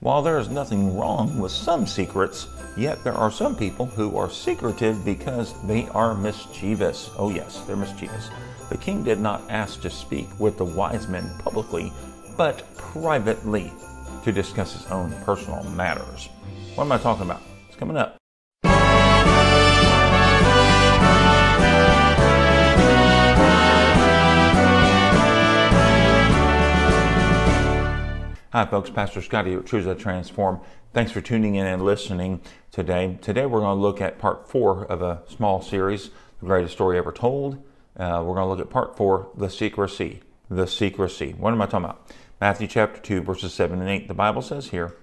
While there is nothing wrong with some secrets, yet there are some people who are secretive because they are mischievous. Oh, yes, they're mischievous. The king did not ask to speak with the wise men publicly, but privately to discuss his own personal matters. What am I talking about? It's coming up. Hi, folks. Pastor Scotty at Transform. Thanks for tuning in and listening today. Today, we're going to look at part four of a small series, The Greatest Story Ever Told. Uh, we're going to look at part four, The Secrecy. The Secrecy. What am I talking about? Matthew chapter 2, verses 7 and 8. The Bible says here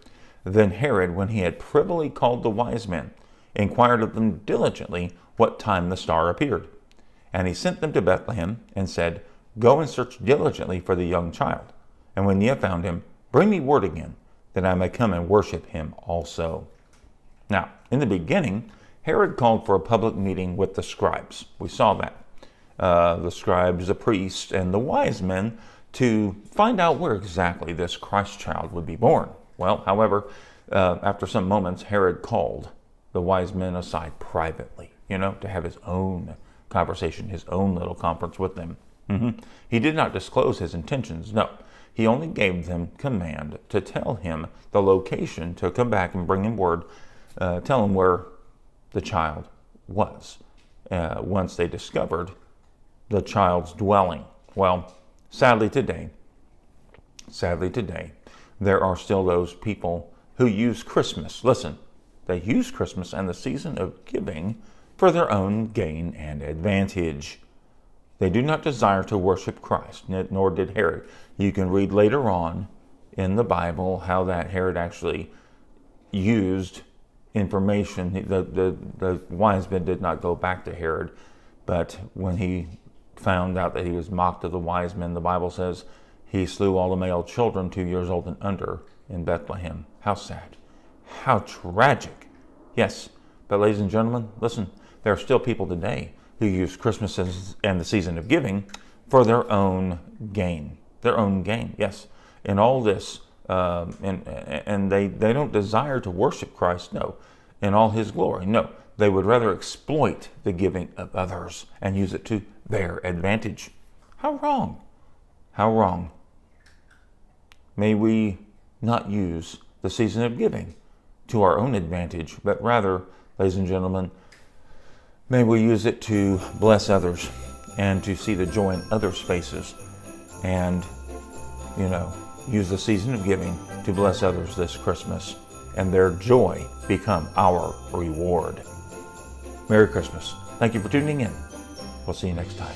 Then Herod, when he had privily called the wise men, inquired of them diligently what time the star appeared. And he sent them to Bethlehem and said, Go and search diligently for the young child. And when ye have found him, Bring me word again, that I may come and worship him also. Now, in the beginning, Herod called for a public meeting with the scribes. We saw that. Uh, the scribes, the priests, and the wise men to find out where exactly this Christ child would be born. Well, however, uh, after some moments, Herod called the wise men aside privately, you know, to have his own conversation, his own little conference with them. Mm-hmm. He did not disclose his intentions, no. He only gave them command to tell him the location to come back and bring him word, uh, tell him where the child was uh, once they discovered the child's dwelling. Well, sadly today, sadly today, there are still those people who use Christmas. Listen, they use Christmas and the season of giving for their own gain and advantage. They do not desire to worship Christ, nor did Herod. You can read later on in the Bible how that Herod actually used information. The, the, the wise men did not go back to Herod, but when he found out that he was mocked of the wise men, the Bible says he slew all the male children two years old and under in Bethlehem. How sad. How tragic. Yes, but ladies and gentlemen, listen, there are still people today who use Christmas and the season of giving for their own gain. Their own gain, yes. In all this, um, and, and they, they don't desire to worship Christ, no, in all his glory, no. They would rather exploit the giving of others and use it to their advantage. How wrong! How wrong. May we not use the season of giving to our own advantage, but rather, ladies and gentlemen, May we use it to bless others and to see the joy in others' faces and, you know, use the season of giving to bless others this Christmas and their joy become our reward. Merry Christmas. Thank you for tuning in. We'll see you next time.